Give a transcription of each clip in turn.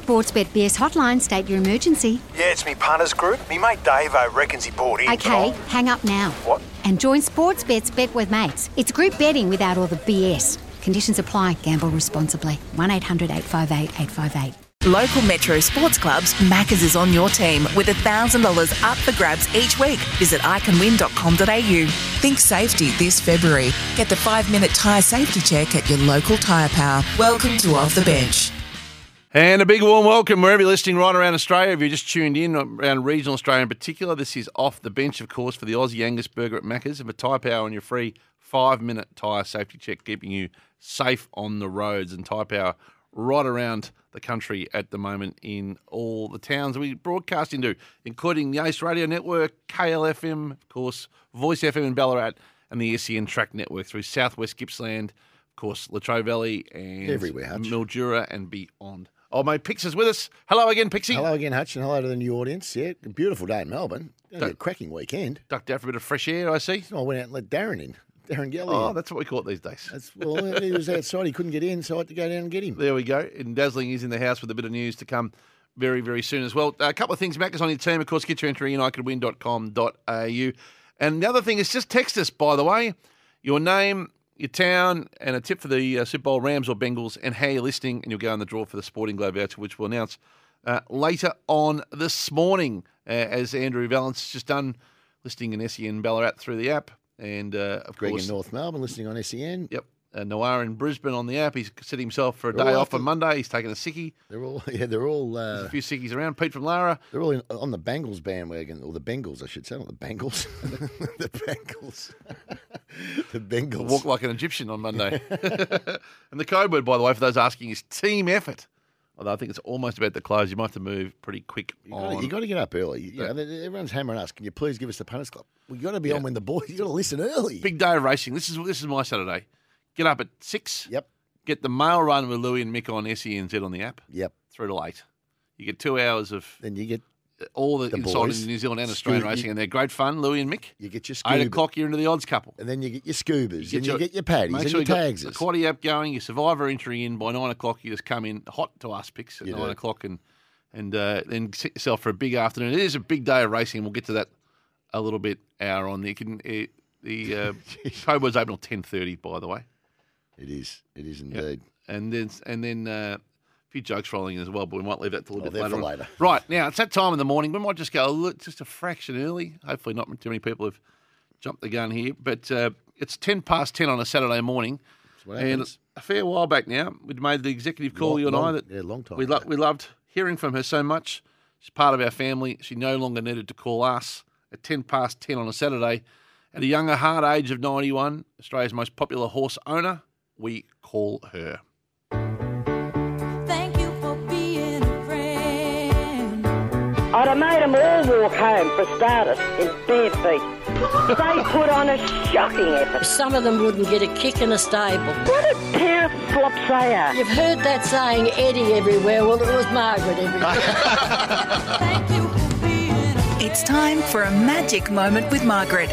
Sportsbet BS hotline, state your emergency. Yeah, it's me partners group. Me mate Dave I reckons he bought in. Okay, hang up now. What? And join Sportsbet's Bet with Mates. It's group betting without all the BS. Conditions apply. Gamble responsibly. 1 800 858 858. Local Metro sports clubs, Maccas is on your team with $1,000 up for grabs each week. Visit iCanWin.com.au. Think safety this February. Get the five minute tyre safety check at your local tyre power. Welcome to Off the Bench. And a big warm welcome wherever you're listening right around Australia. If you're just tuned in around regional Australia in particular, this is off the bench, of course, for the Aussie Angus Burger at Macca's and for Tyre Power on your free five minute tyre safety check, keeping you safe on the roads. And Tyre Power right around the country at the moment in all the towns we broadcast into, including the Ace Radio Network, KLFM, of course, Voice FM in Ballarat, and the SEN Track Network through Southwest Gippsland, of course, Latrobe Valley, and Everywhere, Hutch. Mildura and beyond. Oh, my Pix is with us. Hello again, Pixie. Hello again, Hutch, and hello to the new audience. Yeah, beautiful day in Melbourne. Gonna be a cracking weekend. Ducked out for a bit of fresh air, I see. I went out and let Darren in. Darren Gelly. Oh, that's what we call it these days. That's well, he was outside. He couldn't get in, so I had to go down and get him. There we go. And Dazzling is in the house with a bit of news to come very, very soon as well. a couple of things, Mac is on your team. Of course, get your entry in iCouldWin.com.au. And the other thing is just text us, by the way, your name, your town, and a tip for the uh, Super Bowl Rams or Bengals and how you're listening, and you'll go in the draw for the Sporting Globe voucher, which we'll announce uh, later on this morning, uh, as Andrew Valance just done, listing in SEN Ballarat through the app. And, uh, of Greg course, in North Melbourne listening on SEN. Yep. Uh, Noah in Brisbane on the app. He's set himself for a They're day off on Monday. He's taking a sickie. They're all yeah, they're all There's uh, a few sickies around. Pete from Lara. they're all in, on the Bengals bandwagon, or the Bengals, I should say, not the Bengals. the Bengals. the Bengals. Walk like an Egyptian on Monday. and the code word, by the way, for those asking, is team effort. Although I think it's almost about to close. You might have to move pretty quick You on. gotta, you got to get up early. You Yeah. know, everyone's hammering us. Can you please give us the punters club? We got to be on when the boys. You got to listen early. Big day of racing. This is this is my Saturday. Get up at six. Yep. Get the mail run with Louis and Mick on SENZ on the app. Yep. Through to eight. You get two hours of Then you get all the, The inside boys. in New Zealand and Australian racing, and they're great fun. Louis and Mick. you get your Eight o'clock, you're into the odds couple. and then you get your scubas, You and you get your paddies, Make and sure your tags. the quaddy app going. Your survivor entry in by nine o'clock. You just come in hot to us picks at You nine do. o'clock and and uh, then set yourself for a big afternoon. It is a big day of racing. We'll get to that a little bit hour on. You can uh, the uh, was open till ten thirty. By the way, It is. It is indeed. and then and then. Uh, a few jokes rolling in as well, but we might leave that till a Oh, little they're bit later. for later. Right now, it's that time in the morning. We might just go a little, just a fraction early. Hopefully, not too many people have jumped the gun here. But uh, it's ten past ten on a Saturday morning, and a fair while back now, we'd made the executive call. Long- you and I long- that yeah, long time We, lo- we loved hearing from her so much. She's part of our family. She no longer needed to call us at ten past ten on a Saturday. At a younger hard age of ninety-one, Australia's most popular horse owner, we call her. Thank you for being a friend. I'd have made them all walk home for starters in bare feet. They put on a shocking effort. Some of them wouldn't get a kick in a stable. What a pair of flops they are. You've heard that saying, Eddie everywhere. Well, it was Margaret everywhere. Thank you for being a friend. It's time for a magic moment with Margaret.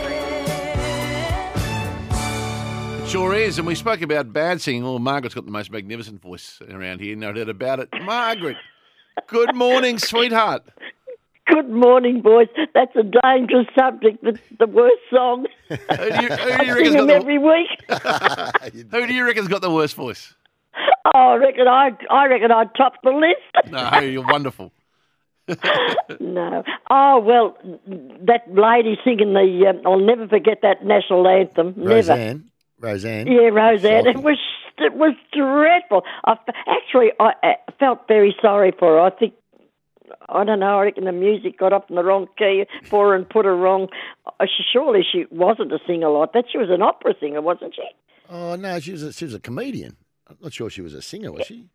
It Sure is, and we spoke about bad singing. Well, Margaret's got the most magnificent voice around here, no doubt about it. Margaret, good morning, sweetheart. Good morning, boys. That's a dangerous subject. The, the worst song. Who do you, who do you I sing them the, every week. who do you reckon's got the worst voice? Oh, I reckon I, I reckon I'd top the list. No, you're wonderful. No. Oh well, that lady singing the. Um, I'll never forget that national anthem. Never. Roseanne. Yeah, Roseanne. It was it was dreadful. I, actually I, I felt very sorry for her. I think I don't know. I reckon the music got up in the wrong key for her and put her wrong. Uh, she, surely she wasn't a singer like that. She was an opera singer, wasn't she? Oh no, she was a, she was a comedian. I'm not sure she was a singer, was she?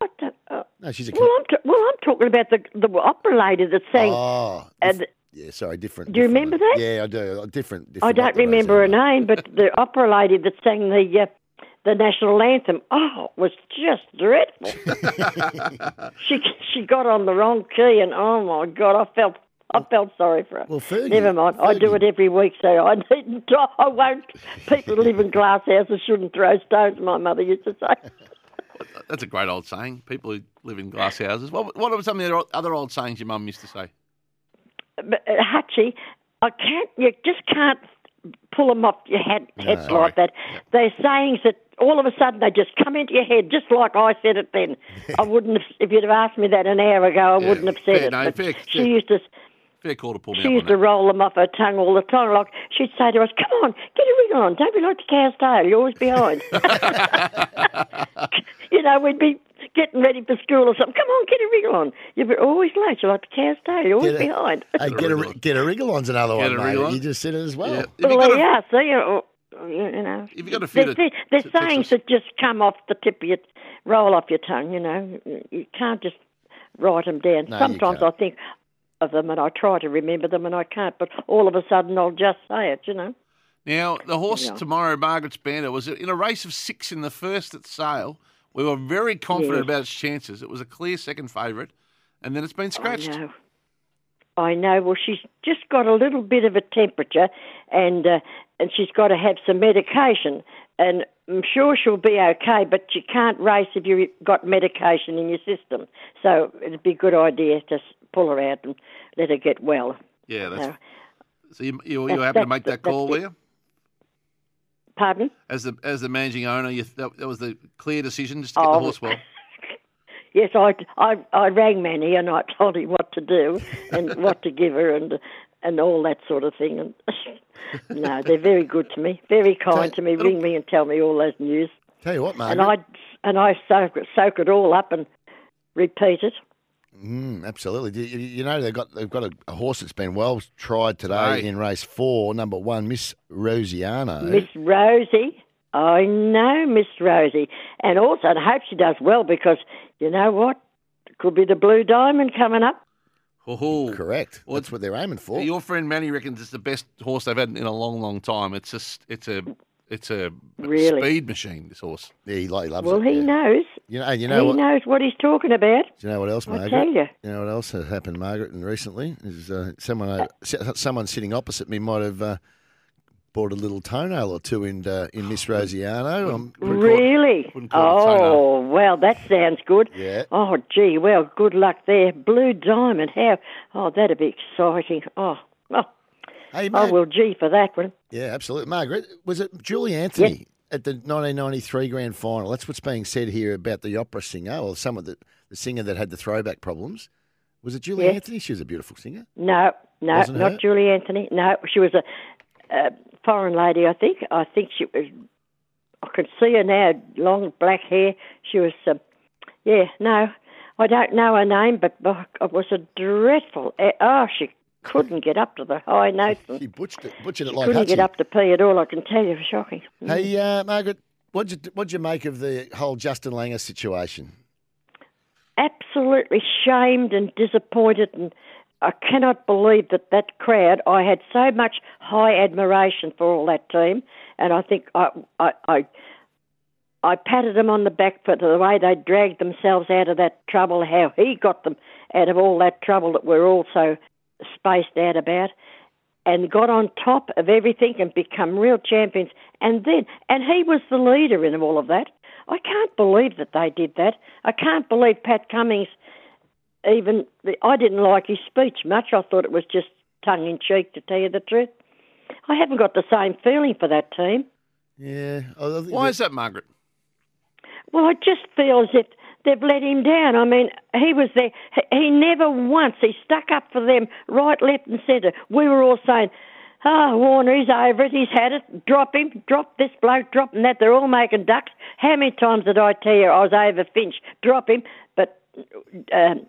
I don't, uh, No, she's a. Well, I'm t- well, I'm talking about the the opera lady that sang. oh, and yeah. Sorry, different. Do you different remember that? Yeah, I do. Uh, Different. I don't remember her name, but the opera lady that sang the uh, the national anthem. Oh, it was just dreadful. she she got on the wrong key, and oh my god, I felt. I felt sorry for her. Well, Fergie- Never mind. I do it every week, so I needn't. I won't. People live in glass houses shouldn't throw stones. My mother used to say. That's a great old saying. People who live in glass houses. What, what are some of the other old sayings your mum used to say? But, uh, Hutchie, I can't. You just can't pull them off your head, head sorry. like that. They're sayings that all of a sudden they just come into your head, just like I said it then. I wouldn't have if you'd have asked me that an hour ago. I Yeah, wouldn't have said fair, it. no, fair- she fair. used to. Fair call to pull me She up used on to roll them off her tongue all the time. Like she'd say to us, "Come on, get a ring on. Don't be like the cow's tail. You're always behind." you know, we'd be getting ready for school or something. Come on, get a ring on. You're always late. You're like the cow's tail. You're always Get a- behind. Hey, get a get a wriggle on's another Get one, a mate. on. You just said it as well. Yeah. If you Well, got a- yeah, see, or, or, you know. If you got a few They're, to- they're to sayings us. that just come off the tip of your, roll off your tongue, you know. You can't just write them down. No, Sometimes I can't. think of them and I try to remember them and I can't, but all of a sudden I'll just say it, you know. Now, the horse Yeah. tomorrow, Margaret's Banner, was in a race of six in the first at Sale. We were very confident Yes. about its chances. It was a clear second favourite, and then it's been scratched. I know. I know. Well, she's just got a little bit of a temperature, and uh, and she's got to have some medication. And I'm sure she'll be okay, but you can't race if you've got medication in your system. So it'd be a good idea to pull her out and let her get well. Yeah, that's, No. so you, you, you happy to make the- that call, were you? Pardon? As the as the managing owner, you, that, that was the clear decision just to get Oh, the horse well. Yes, I, I, I rang Manny and I told him what to do and what to give her and and all that sort of thing. And no, they're very good to me, very kind to me. Ring me and tell me all those news. Tell you what, and I and I soak soak it all up and repeat it. Mm, absolutely. You, you know they've got they've got a, a horse that's been well tried today Right. in race four, number one, Miss Rosiano. Miss Rosie, I know Miss Rosie, and also I hope she does well because you know what, it could be the Blue Diamond coming up. Oh, Correct. Well, That's what they're aiming for. Your friend Manny reckons it's the best horse they've had in a long, long time. It's just it's a it's a Really? speed machine. This horse. Yeah, he, he loves Well, it. he yeah. knows. You know, you know he what? knows what he's talking about. Do you know what else, I Margaret? tell you. know what else has happened, Margaret, and recently is uh, someone uh, someone sitting opposite me might have uh, bought a little toenail or two in uh, in Miss Rosiano. Um, Really? wouldn't call it a toenail. Oh, well, that sounds good. Yeah. Oh, gee, well, good luck there. Blue Diamond, how? Oh, that'd be exciting. Oh, oh, hey, oh well, gee, for that one. yeah, absolutely, Margaret. Was it Julie Anthony at the 1993 grand final? That's what's being said here about the opera singer or some of the the singer that had the throwback problems. Was it Julie Yes. Anthony? She was a beautiful singer. No, no, Wasn't not her? Julie Anthony. No, she was a, a foreign lady, I think. I think she was. I can see her now, long black hair. She was, um, yeah, no, I don't know her name, but oh, it was a dreadful. eh, Oh, she couldn't get up to the high notes. She butchered it, butchered it like couldn't get up to P at all. I can tell you, shocking. Hey, uh, Margaret, what'd you what'd you make of the whole Justin Langer situation? absolutely shamed and disappointed and I cannot believe that that crowd. I had so much high admiration for all that team, and I think I I I, I patted them on the back for the way they dragged themselves out of that trouble. How he got them out of all that trouble that we're all so spaced out about, and got on top of everything and become real champions. And then, and he was the leader in all of that. I can't believe that they did that. I can't believe Pat Cummins even. I didn't like his speech much. I thought it was just tongue in cheek, to tell you the truth. I haven't got the same feeling for that team. Yeah. Why that- is that, Margaret? Well, I just feel as if they've let him down. I mean, he was there. He- never once. He stuck up for them, right, left, and centre. We were all saying, "Oh, Warner, he's over it. He's had it. Drop him. Drop this bloke. Drop him that." They're all making ducks. How many times did I tell you I was over Finch? Drop him. But um,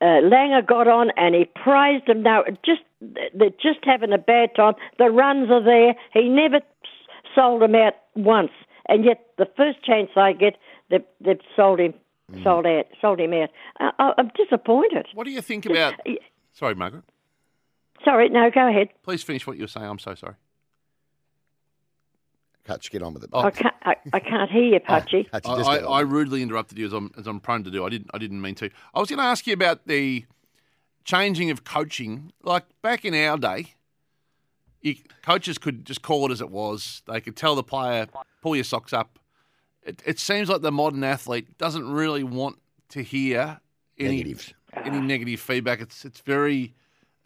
uh, Langer got on and he praised them. Now, just they're just having a bad time. The runs are there. He never sold them out once, and yet the first chance they get, they've, they've sold him sold out, sold him out. Uh, I, I'm disappointed. What do you think about? Y- Sorry, Margaret. Sorry, no, go ahead. Please finish what you were saying. I'm so sorry. Hutch, get on with it. Oh. I can't, I, I can't hear you, Putchy. Hutch, I, I. I rudely interrupted you as I'm as I'm prone to do. I didn't I didn't mean to. I was going to ask you about the changing of coaching. Like back in our day, you, coaches could just call it as it was. They could tell the player, "Pull your socks up." It, it seems like the modern athlete doesn't really want to hear any Negatives. any negative feedback. It's it's very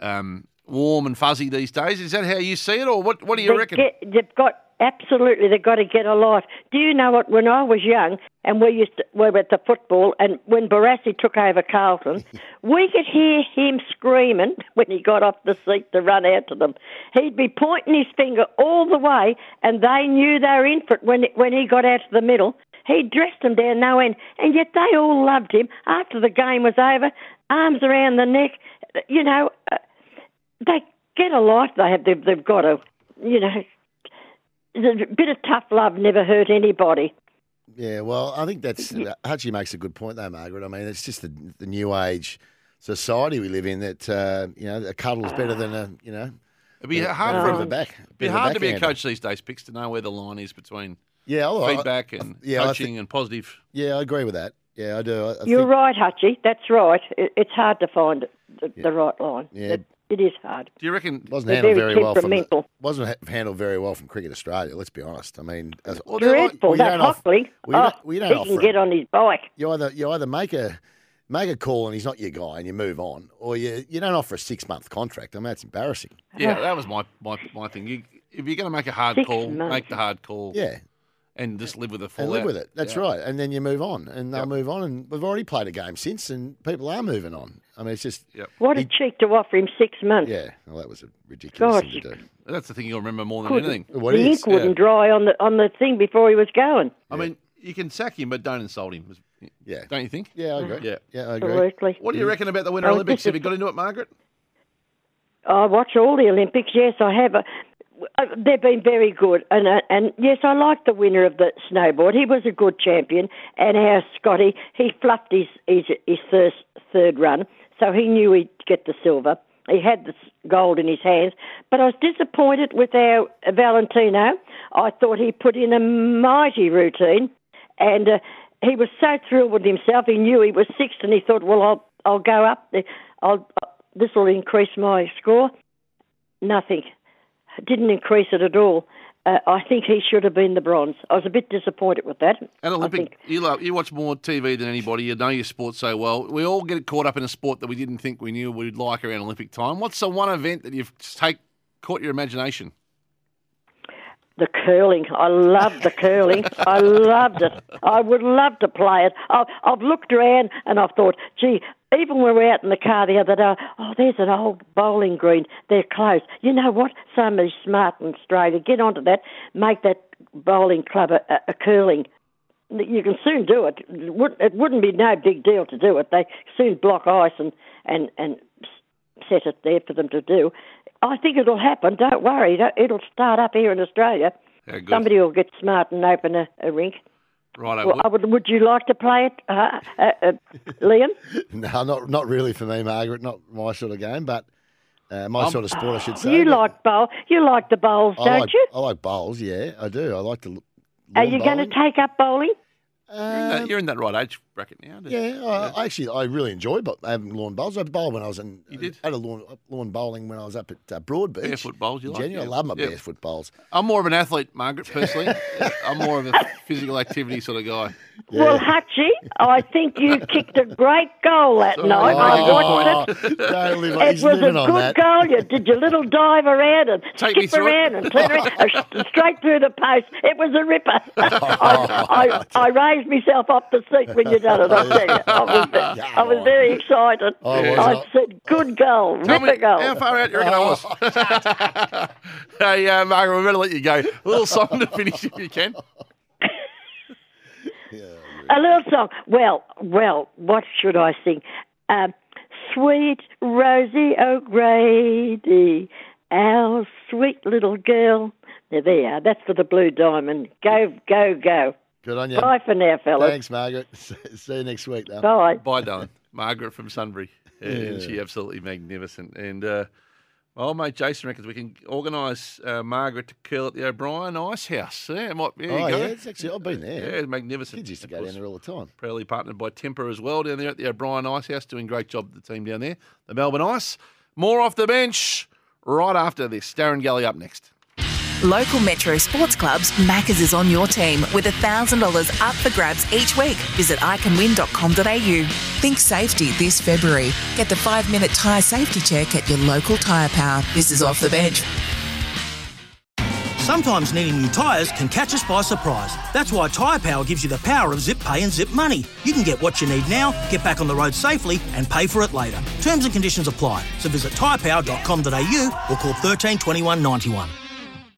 um, warm and fuzzy these days. Is that how you see it, or what? What do you They reckon? Get, they've got absolutely. They've got to get a life. Do you know what? When I was young, and we used to, we were at the football, and when Barassi took over Carlton, we could hear him screaming when he got off the seat to run out to them. He'd be pointing his finger all the way, and they knew they were in for it when when he got out to the middle. He dressed them down no end, and yet they all loved him. After the game was over, arms around the neck, you know. Uh, they get a life. They have. They've, they've got a, you know. A bit of tough love never hurt anybody. Yeah, well, I think that's Hutchie makes a good point though, Margaret. I mean, it's just the, the new age society we live in that uh, you know a cuddle's better than a you know. It'd be a- hard a for bit of a- a back. It'd be hard to be a coach these days, Pix, to know where the line is between Yeah, I- I- feedback and yeah, coaching think- and positive. Yeah, I agree with that. Yeah, I do. I, I You're think, right, Hutchie. That's right. It, it's hard to find the, the right line. Yeah. It, it is hard. Do you reckon? it wasn't handled very very, well from the, wasn't handled very well from Cricket Australia. Let's be honest. I mean, as, Well, they're like- Dreadful. you that don't Hockley. well, you oh, don't- well, you don't he can get on his bike. you either you either make a make a call and he's not your guy and you move on, or you you don't offer a six month contract. I mean, that's embarrassing. Yeah, that was my my, my thing. You, if you're going to make a hard Six call, months. make the hard call. Yeah, and just live with it. Full and live with it. That's Yeah. right. And then you move on, and they'll Yep. move on. And we've already played a game since, and people are moving on. I mean, it's just Yep. What a cheek to offer him six months. yeah. Well, that was a ridiculous Gosh. thing to do. That's the thing you'll remember more than Couldn't- anything. What the is? ink wouldn't dry on the on the thing before he was going. I mean, you can sack him, but don't insult him. Yeah. Don't you think? Yeah, I agree. Yeah. Yeah, I agree. Absolutely. What do you reckon about the Winter Olympics? this Have you got into it, Margaret? I watch all the Olympics. Yes, I have. Uh, They've been very good, and uh, and yes, I like the winner of the snowboard. He was a good champion, and our Scotty he fluffed his his, his first third run, so he knew he'd get the silver. He had the gold in his hands, but I was disappointed with our Valentino. I thought he put in a mighty routine, and uh, he was so thrilled with himself. He knew he was sixth, and he thought, "Well, I'll I'll go up. there. I'll this will increase my score." Nothing didn't increase it at all. Uh, I think he should have been the bronze. I was a bit disappointed with that. And Olympic, you love, you watch more TV than anybody. You know your sport so well. We all get caught up in a sport that we didn't think we knew we'd like around Olympic time. What's the one event that you've take caught your imagination? the curling. I love the curling. I loved it. I would love to play it. I've, I've looked around and I've thought, gee, even when we were out in the car the other day, oh, there's an old bowling green. They're closed. You know what? Somebody's smart in Australia. Get onto that. Make that bowling club a, a, a curling. You can soon do it. It wouldn't, it wouldn't be no big deal to do it. They soon block ice and, and, and set it there for them to do. I think it'll happen. Don't worry. It'll- It'll start up here in Australia. Somebody will get smart and open a, a rink. Right, Well, would, would you like to play it, uh, uh, uh, Liam? No, not not really for me, Margaret. Not my sort of game, but uh, my Um, sort of sport, I should say. You But like bowl. You like the bowls, I don't like, you? I like bowls. Yeah, I do. I like to. Are you going to take up bowling? Uh, you're in that right age bracket now. don't you? Yeah, I, I actually I really enjoy bo- having lawn bowls. I bowled when I was in. You did? I had a lawn lawn bowling when I was up at uh, Broadbeach. Barefoot bowls, you like? Genuine, Yeah. I love my Yeah. barefoot bowls. I'm more of an athlete, Margaret, personally. I'm more of a physical activity sort of guy. Well, Hutchie, I think you kicked a great goal that Sorry. night. I watched it. Oh, don't live, It was a good that. goal. You did your little dive around and Take skip through it. around and turn around, uh, straight through the post. It was a ripper. I, I, I raised myself off the seat when you done it. I tell you, I was, I was very excited. I was I not. said, "Good goal, Tell ripper me, goal." how far out you reckon I was? hey, uh, Margaret, we better let you go. A little song to finish if you can. A little song. Well, well, what should I sing? Um, Sweet Rosie O'Grady, our sweet little girl. There they are. That's for the Blue Diamond. Go, go, go. Good on you. Bye for now, fellas. Thanks, Margaret. See you next week, though. Bye. Bye, Dylan. Margaret from Sunbury. Yeah, and she absolutely magnificent. And uh, my old mate Jason reckons we can organise uh, Margaret to curl at the O'Brien Ice House. Yeah, it might, there Oh, you go. yeah, it's actually, I've been there. Yeah, it's magnificent. Kids used to go down there all the time. Proudly partnered by Temper as well down there at the O'Brien Ice House, doing great job with the team down there. The Melbourne Ice. More off the bench right after this. Darren Galley up next. Local Metro sports clubs, Maccas is on your team with $1,000 up for grabs each week. Visit iCanWin.com.au. Think safety this February. Get the five minute tyre safety check at your local tyre power. This is off the bench. Sometimes needing new tyres can catch us by surprise. That's why Tyre Power gives you the power of zip pay and zip money. You can get what you need now, get back on the road safely, and pay for it later. Terms and conditions apply. So visit tyrepower.com.au or call 13 21 91.